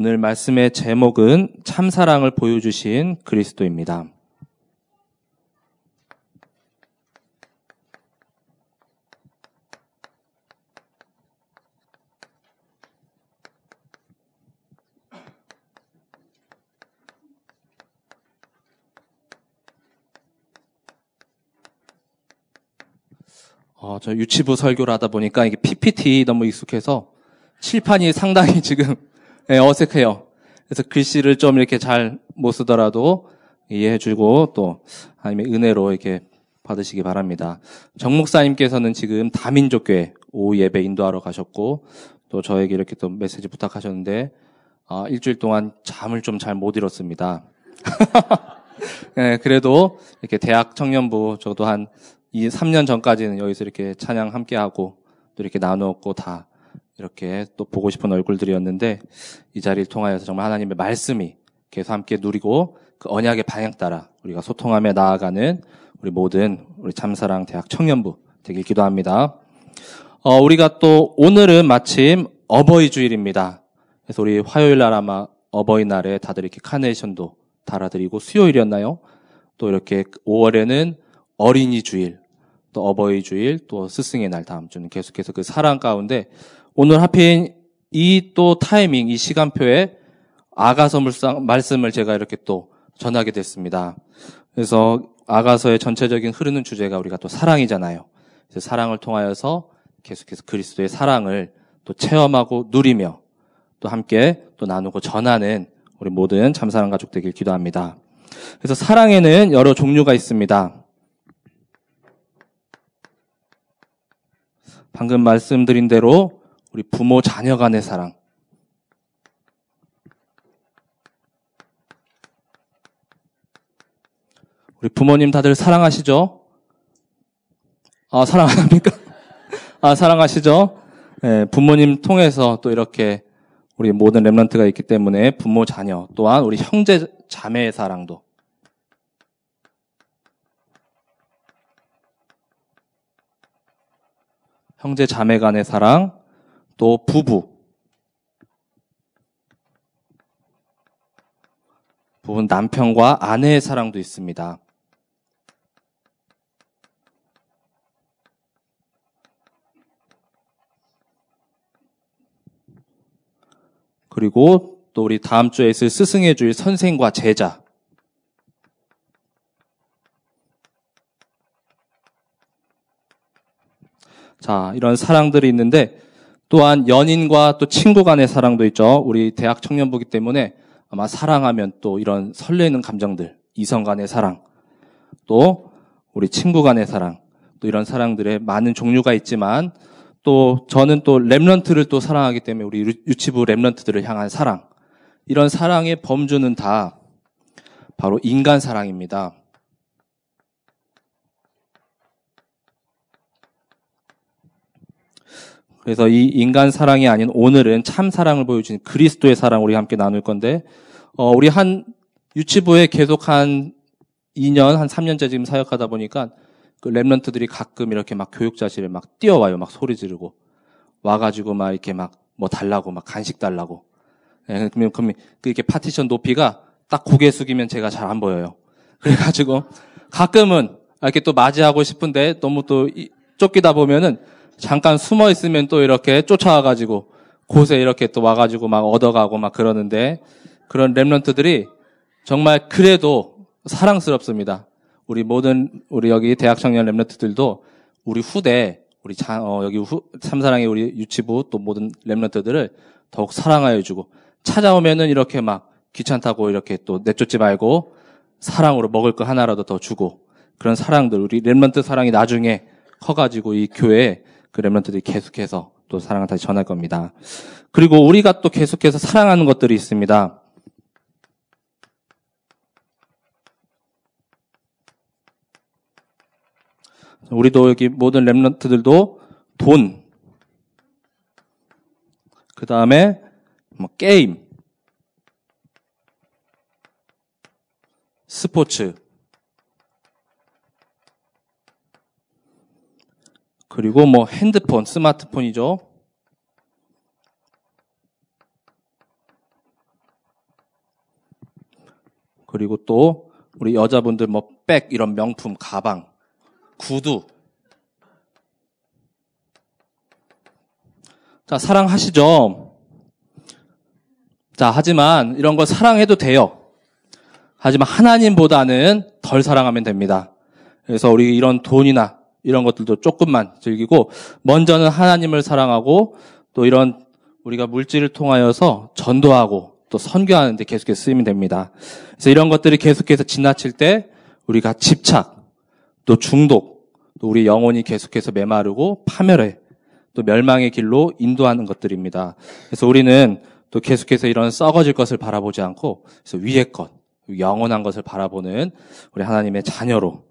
오늘 말씀의 제목은 참사랑을 보여주신 그리스도입니다. 어, 저 유치부 설교를 하다 보니까 이게 PPT 너무 익숙해서 칠판이 상당히 지금 네, 어색해요. 그래서 글씨를 좀 이렇게 잘 못 쓰더라도 이해해 주고 또 아니면 은혜로 이렇게 받으시기 바랍니다. 정 목사님께서는 지금 다민족교회 오후 예배 인도하러 가셨고 또 저에게 이렇게 또 메시지 부탁하셨는데 아, 일주일 동안 잠을 좀 잘못 잃었습니다. 네, 그래도 이렇게 대학 청년부 저도 한 2, 3년 전까지는 여기서 이렇게 찬양 함께 하고 또 이렇게 나누었고 다 이렇게 또 보고 싶은 얼굴들이었는데 이 자리를 통하여서 정말 하나님의 말씀이 계속 함께 누리고 그 언약의 방향 따라 우리가 소통하며 나아가는 우리 모든 우리 참사랑 대학 청년부 되길 기도합니다. 어, 우리가 또 오늘은 마침 어버이 주일입니다. 그래서 우리 화요일 날 아마 어버이날에 다들 이렇게 카네이션도 달아드리고 수요일이었나요? 또 이렇게 5월에는 어린이 주일, 또 어버이 주일, 또 스승의 날 다음 주는 계속해서 그 사랑 가운데 오늘 하필 이 또 타이밍, 이 시간표에 아가서 물상, 말씀을 제가 이렇게 또 전하게 됐습니다. 그래서 아가서의 전체적인 흐르는 주제가 우리가 또 사랑이잖아요. 그래서 사랑을 통하여서 계속해서 그리스도의 사랑을 또 체험하고 누리며 또 함께 또 나누고 전하는 우리 모든 참사랑 가족 되길 기도합니다. 그래서 사랑에는 여러 종류가 있습니다. 방금 말씀드린 대로 우리 부모 자녀 간의 사랑. 우리 부모님 다들 사랑하시죠? 아, 사랑 안 합니까? 아, 사랑하시죠? 네, 부모님 통해서 또 이렇게 우리 모든 랩런트가 있기 때문에 부모 자녀 또한 우리 형제 자매의 사랑도 형제 자매 간의 사랑 또 부부. 부분 남편과 아내의 사랑도 있습니다. 그리고 또 우리 다음 주에 있을 스승의 주일 선생과 제자. 자, 이런 사랑들이 있는데 또한 연인과 또 친구 간의 사랑도 있죠. 우리 대학 청년부기 때문에 아마 사랑하면 또 이런 설레는 감정들, 이성 간의 사랑, 또 우리 친구 간의 사랑, 또 이런 사랑들의 많은 종류가 있지만 또 저는 또 랩런트를 또 사랑하기 때문에 우리 유치부 랩런트들을 향한 사랑, 이런 사랑의 범주는 다 바로 인간 사랑입니다. 그래서 이 인간 사랑이 아닌 오늘은 참 사랑을 보여주는 그리스도의 사랑 우리 함께 나눌 건데, 어, 우리 한 유치부에 계속 한 2년, 한 3년째 지금 사역하다 보니까 그 remnant들이 가끔 이렇게 막 교역자실에 막 뛰어와요. 막 소리 지르고. 와가지고 막 이렇게 막 뭐 달라고, 막 간식 달라고. 예, 그러면, 그 이렇게 파티션 높이가 딱 고개 숙이면 제가 잘 안 보여요. 그래가지고 가끔은 이렇게 또 맞이하고 싶은데 너무 또 쫓기다 보면은 잠깐 숨어 있으면 또 이렇게 쫓아와가지고 곳에 이렇게 또 와가지고 막 얻어가고 막 그러는데 그런 remnant들이 정말 그래도 사랑스럽습니다. 우리 모든 우리 여기 대학 청년 랩런트들도 우리 후대 우리 자, 어, 여기 후, 삼사랑의 우리 유치부 또 모든 랩런트들을 더욱 사랑하여 주고 찾아오면은 이렇게 막 귀찮다고 이렇게 또 내쫓지 말고 사랑으로 먹을 거 하나라도 더 주고 그런 사랑들 우리 랩런트 사랑이 나중에 커가지고 이 교회에 그 렘런트들이 계속해서 또 사랑을 다시 전할 겁니다. 그리고 우리가 또 계속해서 사랑하는 것들이 있습니다. 우리도 여기 모든 렘런트들도 돈, 그 다음에 뭐 게임, 스포츠, 그리고 뭐 핸드폰, 스마트폰이죠. 그리고 또 우리 여자분들 뭐 백 이런 명품 가방, 구두. 자, 사랑하시죠? 자, 하지만 이런 거 사랑해도 돼요. 하지만 하나님보다는 덜 사랑하면 됩니다. 그래서 우리 이런 돈이나 이런 것들도 조금만 즐기고 먼저는 하나님을 사랑하고 또 이런 우리가 물질을 통하여서 전도하고 또 선교하는 데 계속해서 쓰이면 됩니다. 그래서 이런 것들이 계속해서 지나칠 때 우리가 집착, 또 중독, 또 우리 영혼이 계속해서 메마르고 파멸해, 또 멸망의 길로 인도하는 것들입니다. 그래서 우리는 또 계속해서 이런 썩어질 것을 바라보지 않고 그래서 위의 것, 영원한 것을 바라보는 우리 하나님의 자녀로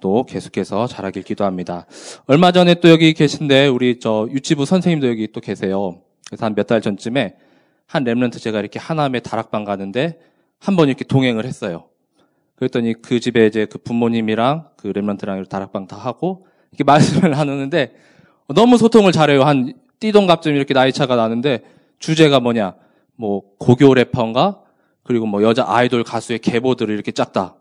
또 계속해서 자라길 기도합니다. 얼마 전에 또 여기 계신데 우리 저 유치부 선생님도 여기 또 계세요. 그래서 한 몇 달 전쯤에 한 remnant 제가 이렇게 하남에 다락방 가는데 한 번 이렇게 동행을 했어요. 그랬더니 그 집에 이제 그 부모님이랑 그 remnant랑 다락방 다 하고 이렇게 말씀을 나누는데 너무 소통을 잘해요. 한 띠동갑쯤 이렇게 나이 차가 나는데 주제가 뭐냐 뭐 고교 래퍼인가 그리고 뭐 여자 아이돌 가수의 계보들을 이렇게 짰다.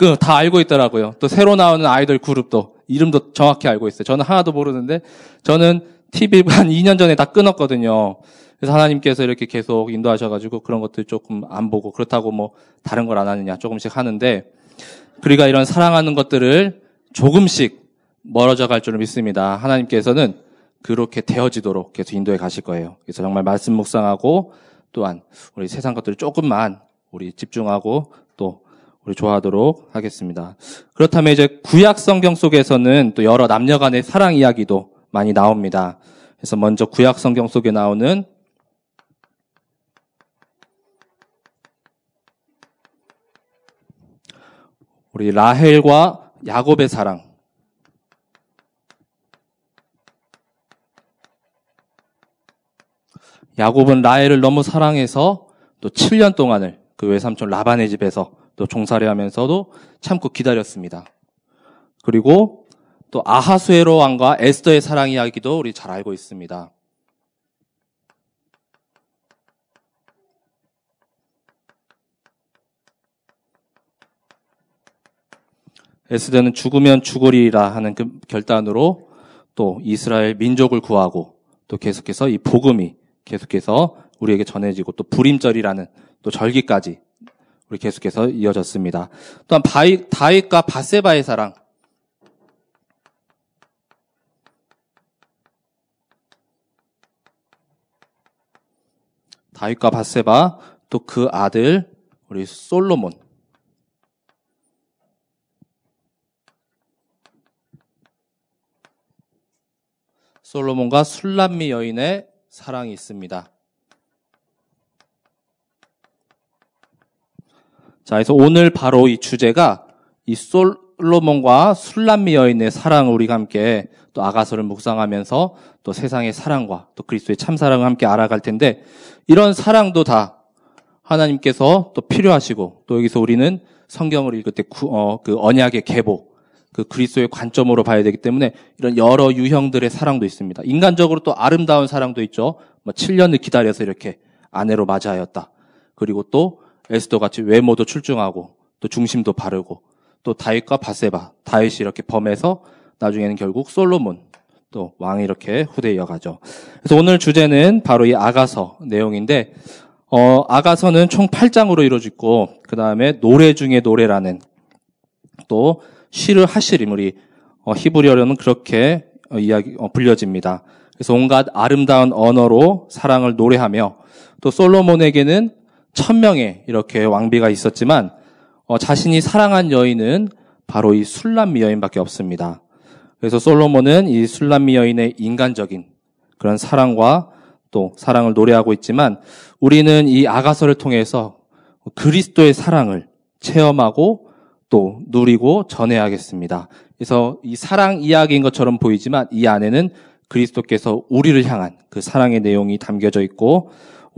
그 다 알고 있더라고요. 또 새로 나오는 아이돌 그룹도 이름도 정확히 알고 있어요. 저는 하나도 모르는데 저는 TV 한 2년 전에 다 끊었거든요. 그래서 하나님께서 이렇게 계속 인도하셔가지고 그런 것들 조금 안 보고 그렇다고 뭐 다른 걸 안 하느냐 조금씩 하는데 우리가 이런 사랑하는 것들을 조금씩 멀어져 갈 줄을 믿습니다. 하나님께서는 그렇게 되어지도록 계속 인도해 가실 거예요. 그래서 정말 말씀 묵상하고 또한 우리 세상 것들을 조금만 우리 집중하고 또 우리 좋아하도록 하겠습니다. 그렇다면 이제 구약 성경 속에서는 또 여러 남녀 간의 사랑 이야기도 많이 나옵니다. 그래서 먼저 구약 성경 속에 나오는 우리 라헬과 야곱의 사랑. 야곱은 라헬을 너무 사랑해서 또 7년 동안을 그 외삼촌 라반의 집에서 또 종살이 하면서도 참고 기다렸습니다. 그리고 또 아하수에로 왕과 에스더의 사랑 이야기도 우리 잘 알고 있습니다. 에스더는 죽으면 죽으리라 하는 그 결단으로 또 이스라엘 민족을 구하고 또 계속해서 이 복음이 계속해서 우리에게 전해지고 또 부림절이라는 또 절기까지 우리 계속해서 이어졌습니다. 또한 바이, 다윗과 밧세바의 사랑 다윗과 밧세바 또 그 아들 우리 솔로몬 솔로몬과 술람미 여인의 사랑이 있습니다. 자, 그래서 오늘 바로 이 주제가 이 솔로몬과 술람미 여인의 사랑을 우리가 함께 또 아가서를 묵상하면서 또 세상의 사랑과 또 그리스도의 참 사랑을 함께 알아갈 텐데 이런 사랑도 다 하나님께서 또 필요하시고 또 여기서 우리는 성경을 읽을 때 어, 그 언약의 계보 그 그리스도의 관점으로 봐야 되기 때문에 이런 여러 유형들의 사랑도 있습니다. 인간적으로 또 아름다운 사랑도 있죠. 뭐 7년을 기다려서 이렇게 아내로 맞이하였다. 그리고 또 에스더 같이 외모도 출중하고 또 중심도 바르고 또 다윗과 바세바, 다윗이 이렇게 범해서 나중에는 결국 솔로몬 또 왕이 이렇게 후대에 이어가죠. 그래서 오늘 주제는 바로 이 아가서 내용인데 어, 아가서는 총 8장으로 이루어지고 그 다음에 노래 중에 노래라는 또 시를 하시림 우리 어, 히브리어로는 그렇게 어, 이야기 어, 불려집니다. 그래서 온갖 아름다운 언어로 사랑을 노래하며 또 솔로몬에게는 천명의 이렇게 왕비가 있었지만 어, 자신이 사랑한 여인은 바로 이 술람미 여인밖에 없습니다. 그래서 솔로몬은 이 술람미 여인의 인간적인 그런 사랑과 또 사랑을 노래하고 있지만 우리는 이 아가서를 통해서 그리스도의 사랑을 체험하고 또 누리고 전해야겠습니다. 그래서 이 사랑 이야기인 것처럼 보이지만 이 안에는 그리스도께서 우리를 향한 그 사랑의 내용이 담겨져 있고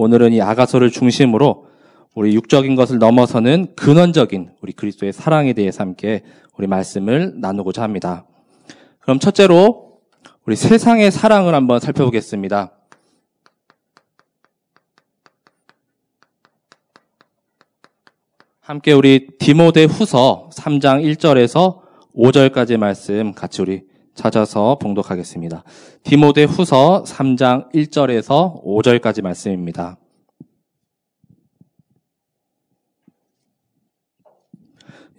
오늘은 이 아가서를 중심으로 우리 육적인 것을 넘어서는 근원적인 우리 그리스도의 사랑에 대해서 함께 우리 말씀을 나누고자 합니다. 그럼 첫째로 우리 세상의 사랑을 한번 살펴보겠습니다. 함께 우리 디모데 후서 3장 1절에서 5절까지 말씀 같이 우리 찾아서 봉독하겠습니다. 디모데 후서 3장 1절에서 5절까지 말씀입니다.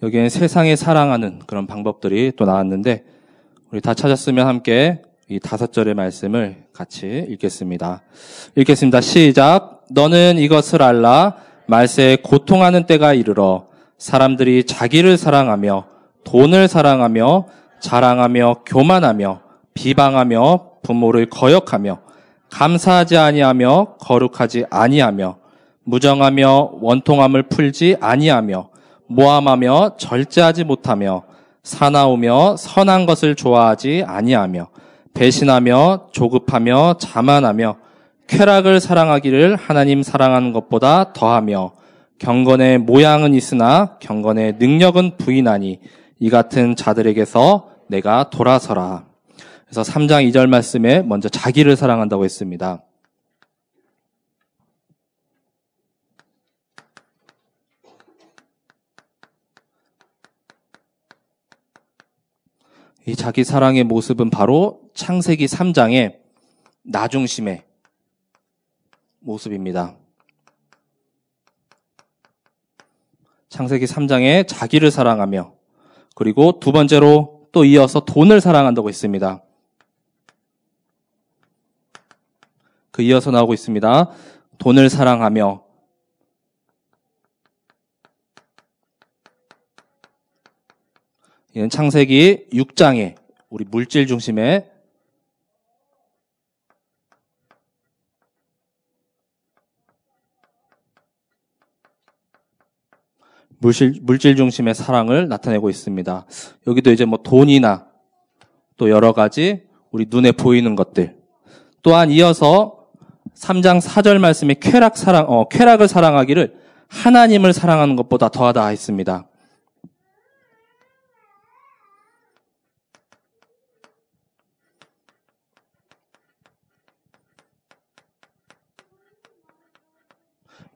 여기엔 세상에 사랑하는 그런 방법들이 또 나왔는데 우리 다 찾았으면 함께 이 다섯 절의 말씀을 같이 읽겠습니다. 읽겠습니다. 시작. 너는 이것을 알라. 말세에 고통하는 때가 이르러 사람들이 자기를 사랑하며 돈을 사랑하며 자랑하며 교만하며 비방하며 부모를 거역하며 감사하지 아니하며 거룩하지 아니하며 무정하며 원통함을 풀지 아니하며 모함하며 절제하지 못하며 사나우며 선한 것을 좋아하지 아니하며 배신하며 조급하며 자만하며 쾌락을 사랑하기를 하나님 사랑하는 것보다 더하며 경건의 모양은 있으나 경건의 능력은 부인하니 이 같은 자들에게서 내가 돌아서라. 그래서 3장 2절 말씀에 먼저 자기를 사랑한다고 했습니다. 이 자기 사랑의 모습은 바로 창세기 3장의 나중심의 모습입니다. 창세기 3장에 자기를 사랑하며 그리고 두 번째로 또 이어서 돈을 사랑한다고 했습니다. 그 이어서 나오고 있습니다. 돈을 사랑하며 이는 창세기 6장에 우리 물질 중심의 물질, 물질 중심의 사랑을 나타내고 있습니다. 여기도 이제 뭐 돈이나 또 여러 가지 우리 눈에 보이는 것들. 또한 이어서 3장 4절 말씀에 쾌락 사랑, 어, 쾌락을 사랑하기를 하나님을 사랑하는 것보다 더하다 했습니다.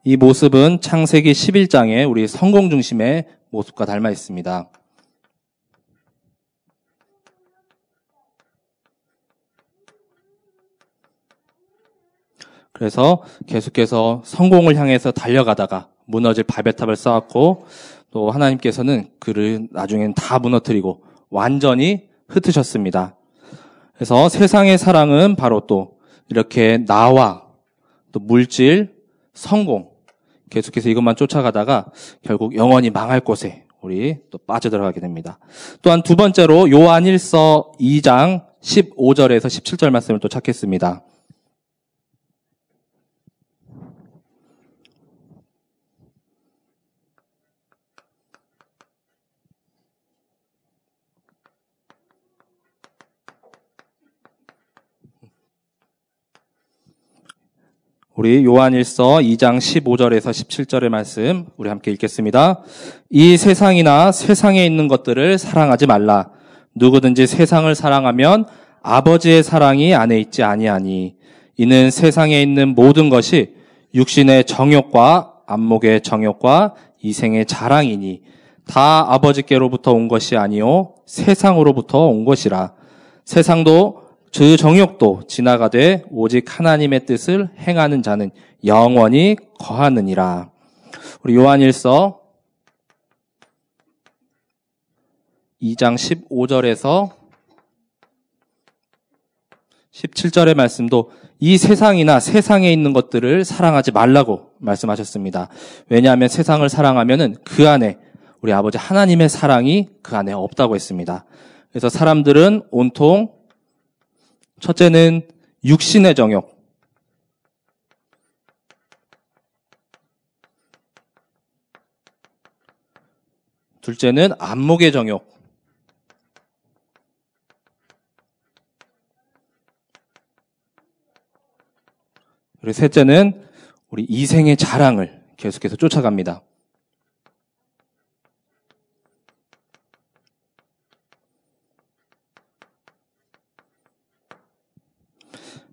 이 모습은 창세기 11장에 우리 성공 중심의 모습과 닮아 있습니다. 그래서 계속해서 성공을 향해서 달려가다가 무너질 바벨탑을 쌓았고 또 하나님께서는 그를 나중엔 다 무너뜨리고 완전히 흩으셨습니다. 그래서 세상의 사랑은 바로 또 이렇게 나와 또 물질, 성공 계속해서 이것만 쫓아가다가 결국 영원히 망할 곳에 우리 또 빠져들어가게 됩니다. 또한 두 번째로 요한 1서 2장 15절에서 17절 말씀을 또 찾겠습니다. 우리 요한일서 2장 15절에서 17절의 말씀 우리 함께 읽겠습니다. 이 세상이나 세상에 있는 것들을 사랑하지 말라. 누구든지 세상을 사랑하면 아버지의 사랑이 안에 있지 아니하니 이는 세상에 있는 모든 것이 육신의 정욕과 안목의 정욕과 이생의 자랑이니 다 아버지께로부터 온 것이 아니요 세상으로부터 온 것이라 세상도 그 정욕도 지나가되 오직 하나님의 뜻을 행하는 자는 영원히 거하느니라. 우리 요한일서 2장 15절에서 17절의 말씀도 이 세상이나 세상에 있는 것들을 사랑하지 말라고 말씀하셨습니다. 왜냐하면 세상을 사랑하면은 그 안에 우리 아버지 하나님의 사랑이 그 안에 없다고 했습니다. 그래서 사람들은 온통 첫째는 육신의 정욕. 둘째는 안목의 정욕. 그리고 셋째는 우리 이생의 자랑을 계속해서 쫓아갑니다.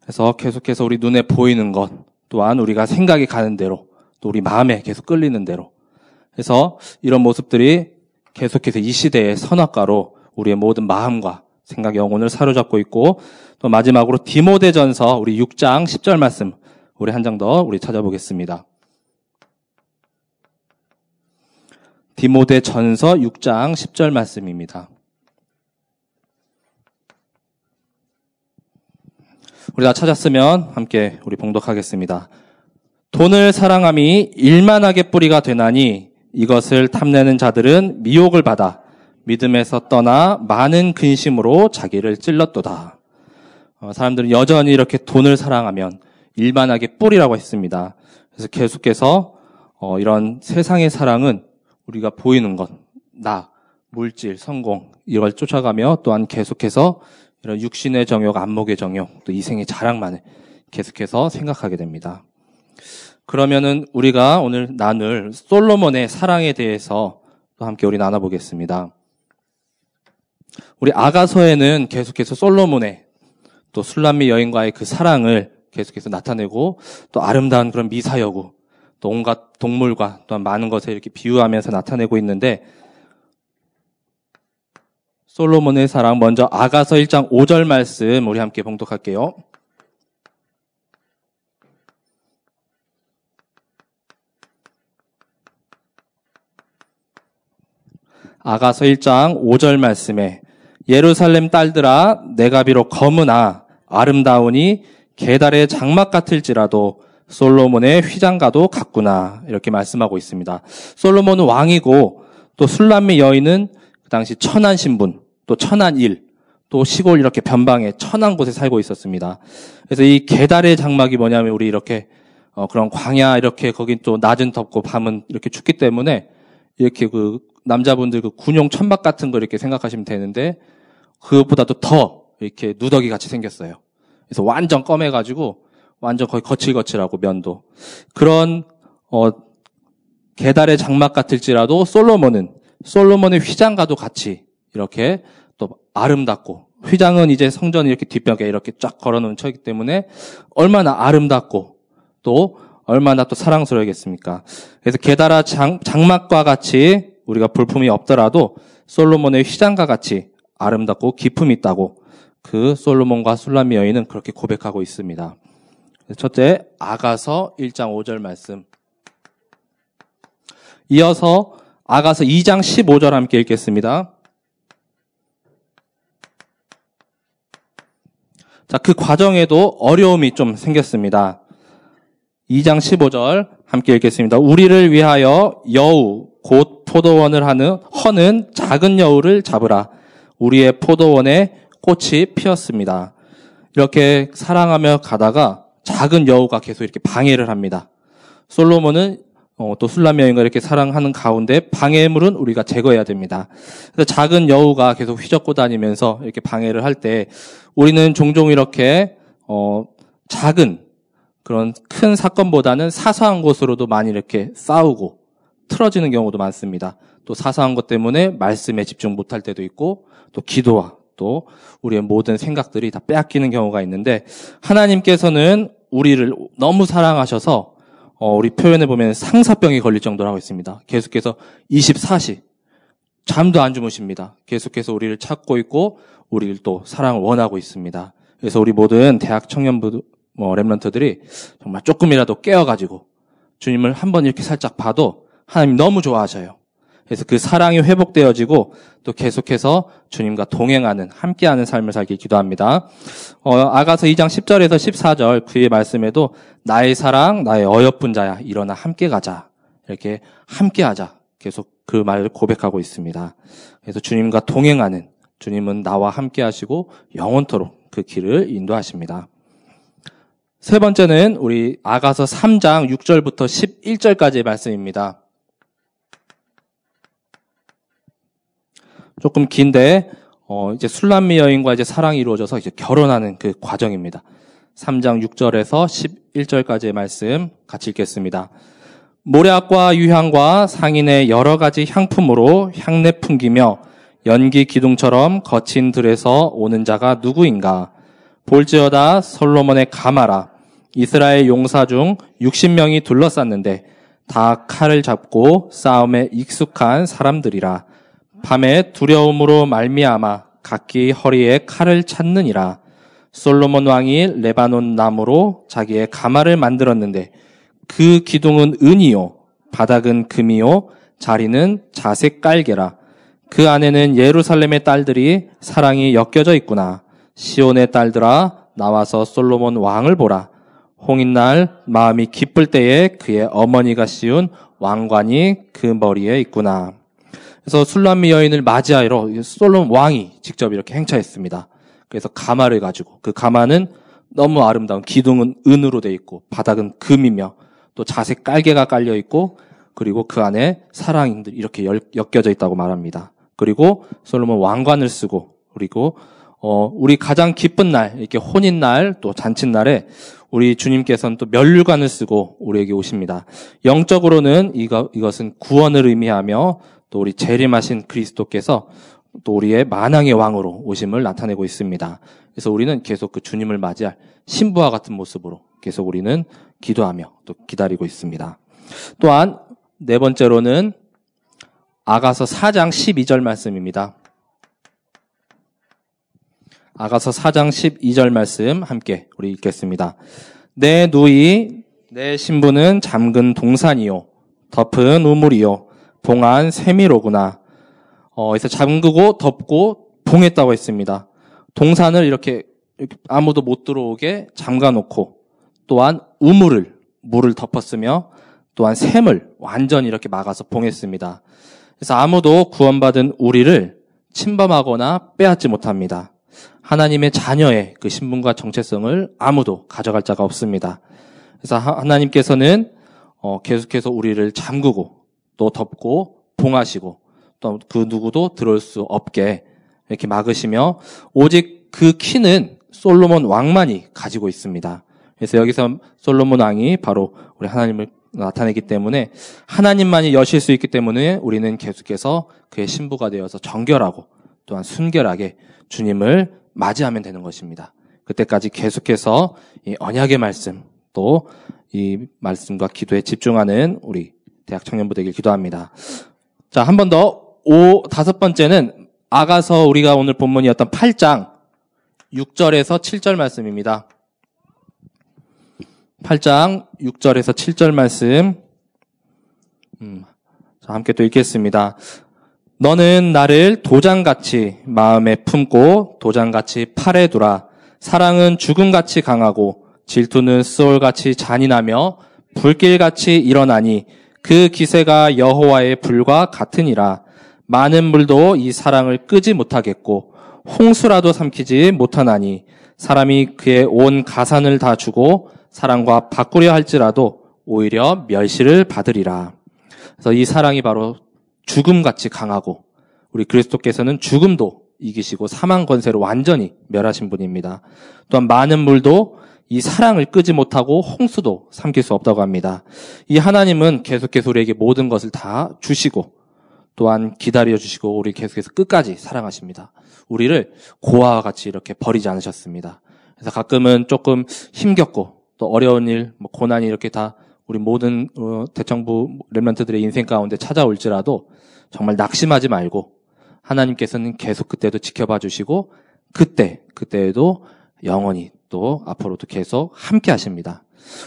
그래서 계속해서 우리 눈에 보이는 것 또한 우리가 생각이 가는 대로 또 우리 마음에 계속 끌리는 대로 그래서 이런 모습들이 계속해서 이 시대의 선악가로 우리의 모든 마음과 생각, 영혼을 사로잡고 있고 또 마지막으로 디모데전서 우리 6장 10절 말씀 우리 한 장 더 우리 찾아보겠습니다. 디모데전서 6장 10절 말씀입니다. 우리가 찾았으면 함께 우리 봉독하겠습니다. 돈을 사랑함이 일만하게 뿌리가 되나니 이것을 탐내는 자들은 미혹을 받아 믿음에서 떠나 많은 근심으로 자기를 찔렀도다. 어, 사람들은 여전히 이렇게 돈을 사랑하면 일만하게 뿌리라고 했습니다. 그래서 계속해서 어, 이런 세상의 사랑은 우리가 보이는 것, 나, 물질, 성공 이걸 쫓아가며 또한 계속해서 이런 육신의 정욕, 안목의 정욕, 또 이생의 자랑만을 계속해서 생각하게 됩니다. 그러면은 우리가 오늘 나눌 솔로몬의 사랑에 대해서 또 함께 우리 나눠보겠습니다. 우리 아가서에는 계속해서 솔로몬의 또 술람미 여인과의 그 사랑을 계속해서 나타내고 또 아름다운 그런 미사여구 또 온갖 동물과 또한 많은 것에 이렇게 비유하면서 나타내고 있는데 솔로몬의 사랑 먼저 아가서 1장 5절 말씀 우리 함께 봉독할게요. 아가서 1장 5절 말씀에 예루살렘 딸들아 내가 비록 검으나 아름다우니 계달의 장막 같을지라도 솔로몬의 휘장가도 같구나 이렇게 말씀하고 있습니다. 솔로몬은 왕이고 또 술람미 여인은 그 당시 천한 신분 또 천한 일, 또 시골 이렇게 변방에 천한 곳에 살고 있었습니다. 그래서 이 계달의 장막이 뭐냐면 우리 이렇게 어 그런 광야 이렇게 거긴 또 낮은 덥고 밤은 이렇게 춥기 때문에 이렇게 그 남자분들 그 군용 천막 같은 거 이렇게 생각하시면 되는데 그것보다도 더 이렇게 누더기 같이 생겼어요. 그래서 완전 검해가지고 완전 거의 거칠거칠하고 면도 그런 어 계달의 장막 같을지라도 솔로몬은 솔로몬의 휘장과도 같이 이렇게 또 아름답고 휘장은 이제 성전 이렇게 뒷벽에 이렇게 쫙 걸어놓은 처이기 때문에 얼마나 아름답고 또 얼마나 또 사랑스러우겠습니까? 그래서 게다라 장, 장막과 같이 우리가 볼품이 없더라도 솔로몬의 휘장과 같이 아름답고 기품이 있다고 그 솔로몬과 술라미 여인은 그렇게 고백하고 있습니다. 첫째, 아가서 1장 5절 말씀. 이어서 아가서 2장 15절 함께 읽겠습니다. 자, 그 과정에도 어려움이 좀 생겼습니다. 2장 15절 함께 읽겠습니다. 우리를 위하여 여우 곧 포도원을 하는 허는 작은 여우를 잡으라. 우리의 포도원에 꽃이 피었습니다. 이렇게 사랑하며 가다가 작은 여우가 계속 이렇게 방해를 합니다. 솔로몬은 어, 또 술람 여인과 이렇게 사랑하는 가운데 방해물은 우리가 제거해야 됩니다. 그래서 작은 여우가 계속 휘젓고 다니면서 이렇게 방해를 할 때 우리는 종종 이렇게 어, 작은 그런 큰 사건보다는 사소한 것으로도 많이 이렇게 싸우고 틀어지는 경우도 많습니다. 또 사소한 것 때문에 말씀에 집중 못할 때도 있고 또 기도와 또 우리의 모든 생각들이 다 빼앗기는 경우가 있는데 하나님께서는 우리를 너무 사랑하셔서 어, 우리 표현해 보면 상사병이 걸릴 정도로 하고 있습니다. 계속해서 24시 잠도 안 주무십니다. 계속해서 우리를 찾고 있고 우리를 또 사랑을 원하고 있습니다. 그래서 우리 모든 대학 청년부 뭐 랩런트들이 정말 조금이라도 깨어가지고 주님을 한번 이렇게 살짝 봐도 하나님 너무 좋아하셔요. 그래서 그 사랑이 회복되어지고 또 계속해서 주님과 동행하는 함께하는 삶을 살기 기도합니다. 어, 아가서 2장 10절에서 14절 그의 말씀에도 나의 사랑 나의 어여쁜 자야 일어나 함께 가자 이렇게 함께하자 계속 그 말을 고백하고 있습니다. 그래서 주님과 동행하는 주님은 나와 함께하시고 영원토록 그 길을 인도하십니다. 세 번째는 우리 아가서 3장 6절부터 11절까지의 말씀입니다. 조금 긴데 어 이제 술람미 여인과 이제 사랑이 이루어져서 이제 결혼하는 그 과정입니다. 3장 6절에서 11절까지의 말씀 같이 읽겠습니다. 모략과 유향과 상인의 여러 가지 향품으로 향내 풍기며 연기 기둥처럼 거친 들에서 오는 자가 누구인가? 볼지어다 솔로몬의 가마라 이스라엘 용사 중 60명이 둘러쌌는데 다 칼을 잡고 싸움에 익숙한 사람들이라 밤에 두려움으로 말미암아 각기 허리에 칼을 찾느니라. 솔로몬 왕이 레바논 나무로 자기의 가마를 만들었는데 그 기둥은 은이요 바닥은 금이요 자리는 자색 깔개라. 그 안에는 예루살렘의 딸들이 사랑이 엮여져 있구나. 시온의 딸들아 나와서 솔로몬 왕을 보라. 홍인 날 마음이 기쁠 때에 그의 어머니가 씌운 왕관이 그 머리에 있구나. 그래서 술람미 여인을 맞이하러 솔롬 왕이 직접 이렇게 행차했습니다. 그래서 가마를 가지고 그 가마는 너무 아름다운 기둥은 은으로 돼 있고 바닥은 금이며 또 자색 깔개가 깔려 있고 그리고 그 안에 사랑인들이 이렇게 엮여져 있다고 말합니다. 그리고 솔로몬 왕관을 쓰고 그리고 어 우리 가장 기쁜 날 이렇게 혼인 날 또 잔칫날에 우리 주님께서는 또 멸류관을 쓰고 우리에게 오십니다. 영적으로는 이거, 이것은 구원을 의미하며 또 우리 재림하신 그리스도께서 또 우리의 만왕의 왕으로 오심을 나타내고 있습니다. 그래서 우리는 계속 그 주님을 맞이할 신부와 같은 모습으로 계속 우리는 기도하며 또 기다리고 있습니다. 또한 네 번째로는 아가서 4장 12절 말씀입니다. 아가서 4장 12절 말씀 함께 우리 읽겠습니다. 내 누이, 내 신부는 잠근 동산이요. 덮은 우물이요. 봉한 세미로구나. 어, 그래서 잠그고 덮고 봉했다고 했습니다. 동산을 이렇게, 이렇게 아무도 못 들어오게 잠가 놓고 또한 우물을, 물을 덮었으며 또한 샘을 완전히 이렇게 막아서 봉했습니다. 그래서 아무도 구원받은 우리를 침범하거나 빼앗지 못합니다. 하나님의 자녀의 그 신분과 정체성을 아무도 가져갈 자가 없습니다. 그래서 하나님께서는 어, 계속해서 우리를 잠그고 또 덮고 봉하시고 또 그 누구도 들어올 수 없게 이렇게 막으시며 오직 그 키는 솔로몬 왕만이 가지고 있습니다. 그래서 여기서 솔로몬 왕이 바로 우리 하나님을 나타내기 때문에 하나님만이 여실 수 있기 때문에 우리는 계속해서 그의 신부가 되어서 정결하고 또한 순결하게 주님을 맞이하면 되는 것입니다. 그때까지 계속해서 이 언약의 말씀 또 이 말씀과 기도에 집중하는 우리 대학 청년부 되길 기도합니다. 자, 한 번 더. 오, 다섯 번째는 아가서 우리가 오늘 본문이었던 8장 6절에서 7절 말씀입니다. 8장 6절에서 7절 말씀. 음, 자, 함께 또 읽겠습니다. 너는 나를 도장같이 마음에 품고 도장같이 팔에 두라. 사랑은 죽음같이 강하고 질투는 수월같이 잔인하며 불길같이 일어나니 그 기세가 여호와의 불과 같으니라. 많은 물도 이 사랑을 끄지 못하겠고 홍수라도 삼키지 못하나니 사람이 그의 온 가산을 다 주고 사랑과 바꾸려 할지라도 오히려 멸시를 받으리라. 그래서 이 사랑이 바로 죽음같이 강하고 우리 그리스도께서는 죽음도 이기시고 사망 권세로 완전히 멸하신 분입니다. 또한 많은 물도 이 사랑을 끄지 못하고 홍수도 삼킬 수 없다고 합니다. 이 하나님은 계속해서 우리에게 모든 것을 다 주시고 또한 기다려 주시고 우리 계속해서 끝까지 사랑하십니다. 우리를 고아와 같이 이렇게 버리지 않으셨습니다. 그래서 가끔은 조금 힘겹고 또 어려운 일, 뭐 고난이 이렇게 다 우리 모든 어, 대청부 렘런트들의 인생 가운데 찾아올지라도 정말 낙심하지 말고 하나님께서는 계속 그때도 지켜봐 주시고 그때 그때에도 영원히 또 앞으로도 계속 함께 하십니다.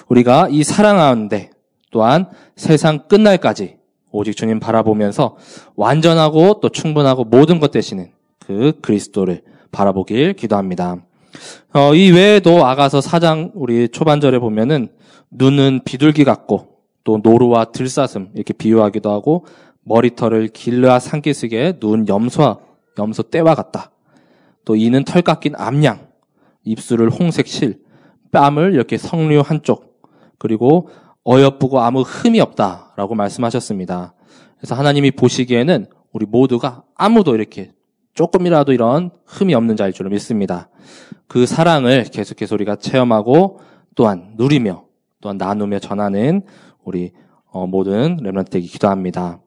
우리가 이 사랑하는데 또한 세상 끝날까지 오직 주님 바라보면서 완전하고 또 충분하고 모든 것 되시는 그 그리스도를 바라보길 기도합니다. 어, 이 외에도 아가서 사장 우리 초반절에 보면은 눈은 비둘기 같고 또 노루와 들사슴 이렇게 비유하기도 하고 머리털을 길르아 산기슭에 누운 염소와 염소 떼와 같다. 또 이는 털 깎인 암양, 입술을 홍색 실, 뺨을 이렇게 성류 한쪽, 그리고 어여쁘고 아무 흠이 없다라고 말씀하셨습니다. 그래서 하나님이 보시기에는 우리 모두가 아무도 이렇게 조금이라도 이런 흠이 없는 자일 줄을 믿습니다. 그 사랑을 계속해서 우리가 체험하고 또한 누리며 또한 나누며 전하는 우리 어, 모든 렘런트에게 기도합니다.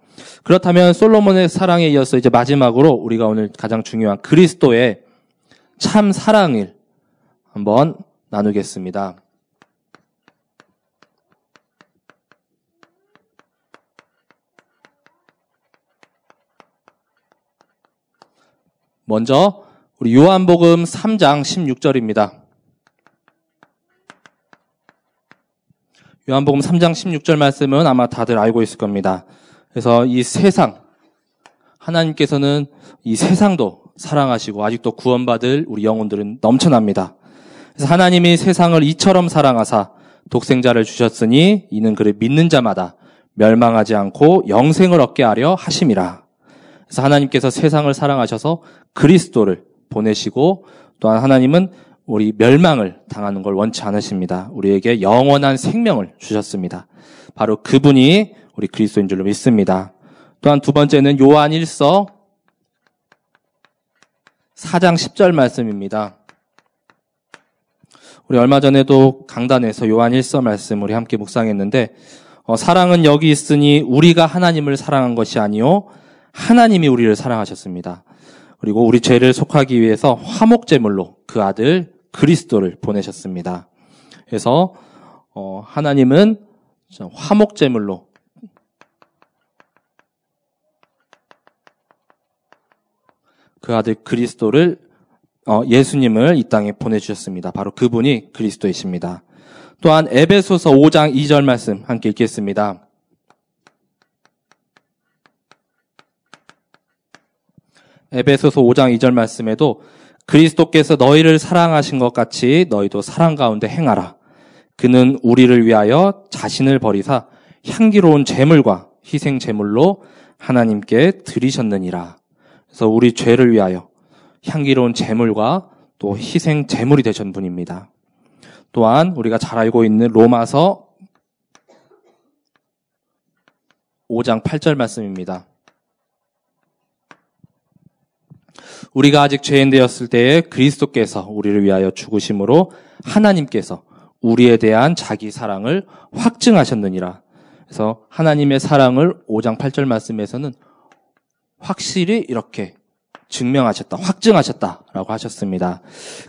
그렇다면 솔로몬의 사랑에 이어서 이제 마지막으로 우리가 오늘 가장 중요한 그리스도의 참 사랑을 한번 나누겠습니다. 먼저 우리 요한복음 3장 16절입니다. 요한복음 3장 16절 말씀은 아마 다들 알고 있을 겁니다. 그래서 이 세상 하나님께서는 이 세상도 사랑하시고 아직도 구원받을 우리 영혼들은 넘쳐납니다. 그래서 하나님이 세상을 이처럼 사랑하사 독생자를 주셨으니 이는 그를 믿는 자마다 멸망하지 않고 영생을 얻게 하려 하심이라. 그래서 하나님께서 세상을 사랑하셔서 그리스도를 보내시고 또한 하나님은 우리 멸망을 당하는 걸 원치 않으십니다. 우리에게 영원한 생명을 주셨습니다. 바로 그분이 우리 그리스도인 줄로 믿습니다. 또한 두 번째는 요한 1서 4장 10절 말씀입니다. 우리 얼마 전에도 강단에서 요한 1서 말씀 우리 함께 묵상했는데 어, 사랑은 여기 있으니 우리가 하나님을 사랑한 것이 아니요 하나님이 우리를 사랑하셨습니다. 그리고 우리 죄를 속하기 위해서 화목 제물로 그 아들 그리스도를 보내셨습니다. 그래서 어, 하나님은 화목 제물로 그 아들 그리스도를 어, 예수님을 이 땅에 보내주셨습니다. 바로 그분이 그리스도이십니다. 또한 에베소서 5장 2절 말씀 함께 읽겠습니다. 에베소서 5장 2절 말씀에도 그리스도께서 너희를 사랑하신 것 같이 너희도 사랑 가운데 행하라. 그는 우리를 위하여 자신을 버리사 향기로운 제물과 희생 제물로 하나님께 드리셨느니라. 그래서 우리 죄를 위하여 향기로운 제물과 또 희생 제물이 되신 분입니다. 또한 우리가 잘 알고 있는 로마서 5장 8절 말씀입니다. 우리가 아직 죄인 되었을 때에 그리스도께서 우리를 위하여 죽으심으로 하나님께서 우리에 대한 자기 사랑을 확증하셨느니라. 그래서 하나님의 사랑을 5장 8절 말씀에서는 확실히 이렇게 증명하셨다, 확증하셨다라고 하셨습니다.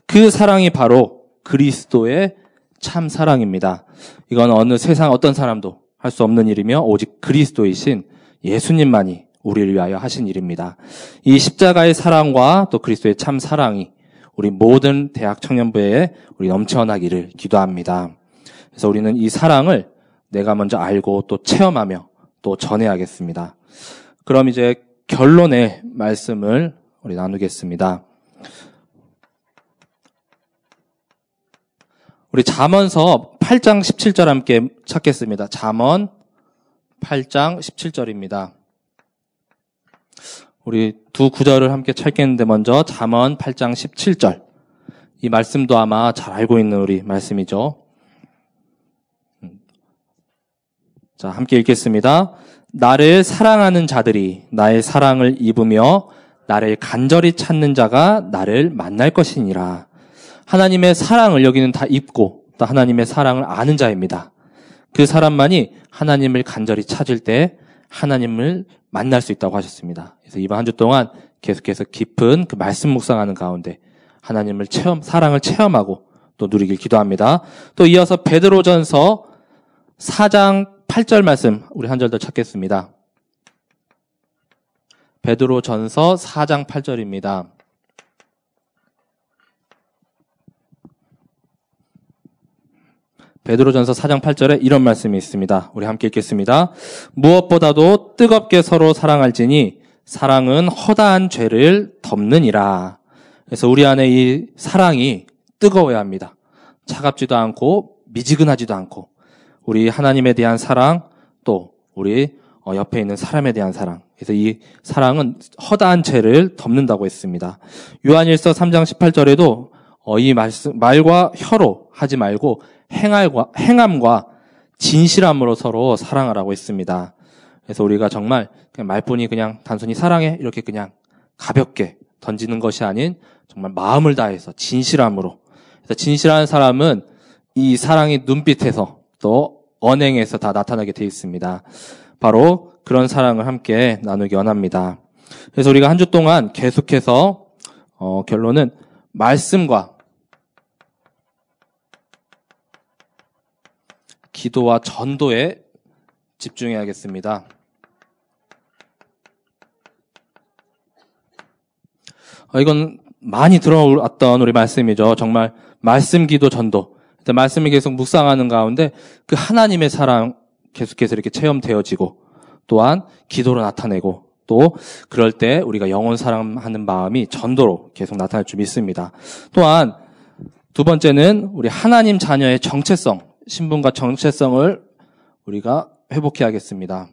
그 사랑이 바로 그리스도의 참 사랑입니다. 이건 어느 세상 어떤 사람도 할 수 없는 일이며 오직 그리스도이신 예수님만이 우리를 위하여 하신 일입니다. 이 십자가의 사랑과 또 그리스도의 참 사랑이 우리 모든 대학 청년부에 우리 넘쳐나기를 기도합니다. 그래서 우리는 이 사랑을 내가 먼저 알고 또 체험하며 또 전해야겠습니다. 그럼 이제 결론의 말씀을 우리 나누겠습니다. 우리 잠언서 8장 17절 함께 찾겠습니다. 잠언 8장 17절입니다. 우리 두 구절을 함께 찾겠는데 먼저 잠언 8장 17절. 이 말씀도 아마 잘 알고 있는 우리 말씀이죠. 자, 함께 읽겠습니다. 나를 사랑하는 자들이 나의 사랑을 입으며 나를 간절히 찾는 자가 나를 만날 것이니라. 하나님의 사랑을 여기는 다 입고 또 하나님의 사랑을 아는 자입니다. 그 사람만이 하나님을 간절히 찾을 때 하나님을 만날 수 있다고 하셨습니다. 그래서 이번 한 주 동안 계속해서 깊은 그 말씀 묵상하는 가운데 하나님을 체험, 사랑을 체험하고 또 누리길 기도합니다. 또 이어서 베드로전서 4장 8절 말씀 우리 한 절 더 찾겠습니다. 베드로 전서 4장 8절입니다. 베드로전서 4장 8절에 이런 말씀이 있습니다. 우리 함께 읽겠습니다. 무엇보다도 뜨겁게 서로 사랑할지니 사랑은 허다한 죄를 덮느니라. 그래서 우리 안에 이 사랑이 뜨거워야 합니다. 차갑지도 않고 미지근하지도 않고 우리 하나님에 대한 사랑 또 우리 어, 옆에 있는 사람에 대한 사랑. 그래서 이 사랑은 허다한 죄를 덮는다고 했습니다. 요한일서 3장 18절에도 어, 이 말씀, 말과 혀로 하지 말고 행할과, 행함과 진실함으로 서로 사랑하라고 했습니다. 그래서 우리가 정말 말뿐이 그냥 단순히 사랑해 이렇게 그냥 가볍게 던지는 것이 아닌 정말 마음을 다해서 진실함으로. 그래서 진실한 사람은 이 사랑이 눈빛에서 또 언행에서 다 나타나게 되어 있습니다. 바로 그런 사랑을 함께 나누기 원합니다. 그래서 우리가 한 주 동안 계속해서 어, 결론은 말씀과 기도와 전도에 집중해야겠습니다. 어, 이건 많이 들어왔던 우리 말씀이죠. 정말 말씀 기도 전도. 말씀이 계속 묵상하는 가운데 그 하나님의 사랑 계속해서 이렇게 체험되어지고 또한 기도로 나타내고 또 그럴 때 우리가 영혼 사랑하는 마음이 전도로 계속 나타날 줄 믿습니다. 또한 두 번째는 우리 하나님 자녀의 정체성, 신분과 정체성을 우리가 회복해야겠습니다.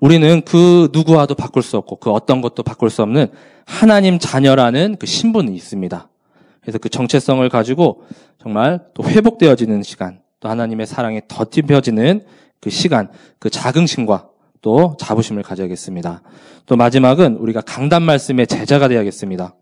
우리는 그 누구와도 바꿀 수 없고 그 어떤 것도 바꿀 수 없는 하나님 자녀라는 그 신분이 있습니다. 그래서 그 정체성을 가지고 정말 또 회복되어지는 시간, 또 하나님의 사랑에 덧입혀지는 그 시간, 그 자긍심과 또 자부심을 가져야겠습니다. 또 마지막은 우리가 강단 말씀의 제자가 되어야겠습니다.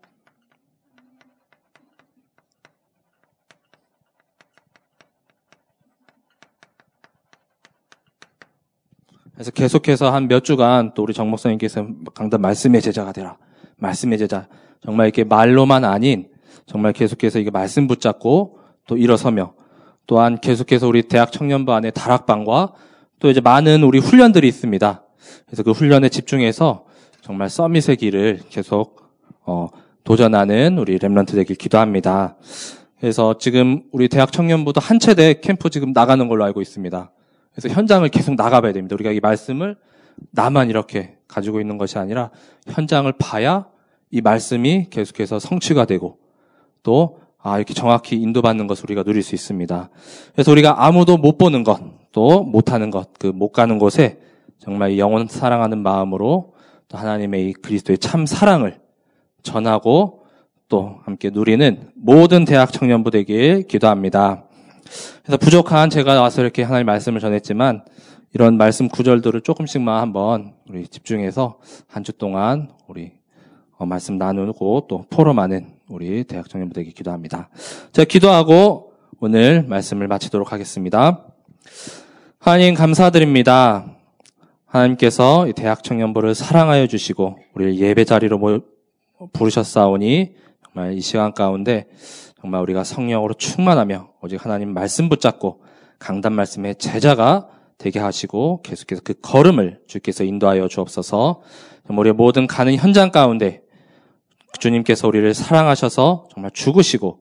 그래서 계속해서 한 몇 주간 또 우리 정 목사님께서 강단 말씀의 제자가 되라. 말씀의 제자. 정말 이렇게 말로만 아닌 정말 계속해서 이게 말씀 붙잡고 또 일어서며 또한 계속해서 우리 대학 청년부 안에 다락방과 또 이제 많은 우리 훈련들이 있습니다. 그래서 그 훈련에 집중해서 정말 서밋의 길을 계속 어, 도전하는 우리 랩런트 되길 기도합니다. 그래서 지금 우리 대학 청년부도 한 체대 캠프 지금 나가는 걸로 알고 있습니다. 그래서 현장을 계속 나가봐야 됩니다. 우리가 이 말씀을 나만 이렇게 가지고 있는 것이 아니라 현장을 봐야 이 말씀이 계속해서 성취가 되고 또 아, 이렇게 정확히 인도받는 것을 우리가 누릴 수 있습니다. 그래서 우리가 아무도 못 보는 것, 또 못하는 것, 그 못 가는 곳에 정말 영원 사랑하는 마음으로 또 하나님의 이 그리스도의 참 사랑을 전하고 또 함께 누리는 모든 대학 청년부 되길 기도합니다. 그래서 부족한 제가 와서 이렇게 하나님 말씀을 전했지만 이런 말씀 구절들을 조금씩만 한번 우리 집중해서 한 주 동안 우리 어, 말씀 나누고 또 포럼하는 우리 대학 청년부들에게 기도합니다. 제가 기도하고 오늘 말씀을 마치도록 하겠습니다. 하나님 감사드립니다. 하나님께서 대학 청년부를 사랑하여 주시고 우리를 예배 자리로 부르셨사오니 정말 이 시간 가운데 정말 우리가 성령으로 충만하며 오직 하나님 말씀 붙잡고 강단 말씀의 제자가 되게 하시고 계속해서 그 걸음을 주께서 인도하여 주옵소서. 우리의 모든 가는 현장 가운데 주님께서 우리를 사랑하셔서 정말 죽으시고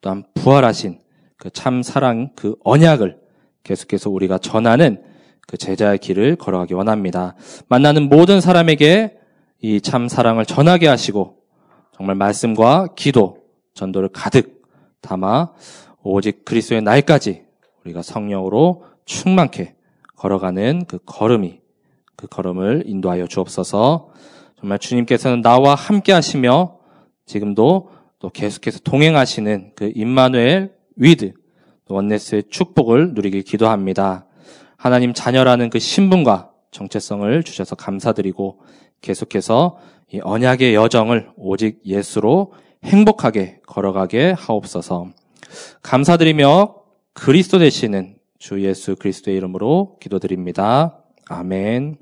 또한 부활하신 그 참 사랑 그 언약을 계속해서 우리가 전하는 그 제자의 길을 걸어가기 원합니다. 만나는 모든 사람에게 이 참 사랑을 전하게 하시고 정말 말씀과 기도 전도를 가득 담아 오직 그리스도의 날까지 우리가 성령으로 충만케 걸어가는 그 걸음이 그 걸음을 인도하여 주옵소서. 정말 주님께서는 나와 함께 하시며 지금도 또 계속해서 동행하시는 그 임마누엘 with Oneness의 축복을 누리길 기도합니다. 하나님 자녀라는 그 신분과 정체성을 주셔서 감사드리고 계속해서 이 언약의 여정을 오직 예수로 행복하게 걸어가게 하옵소서. 감사드리며 그리스도 되시는 주 예수 그리스도의 이름으로 기도드립니다. 아멘.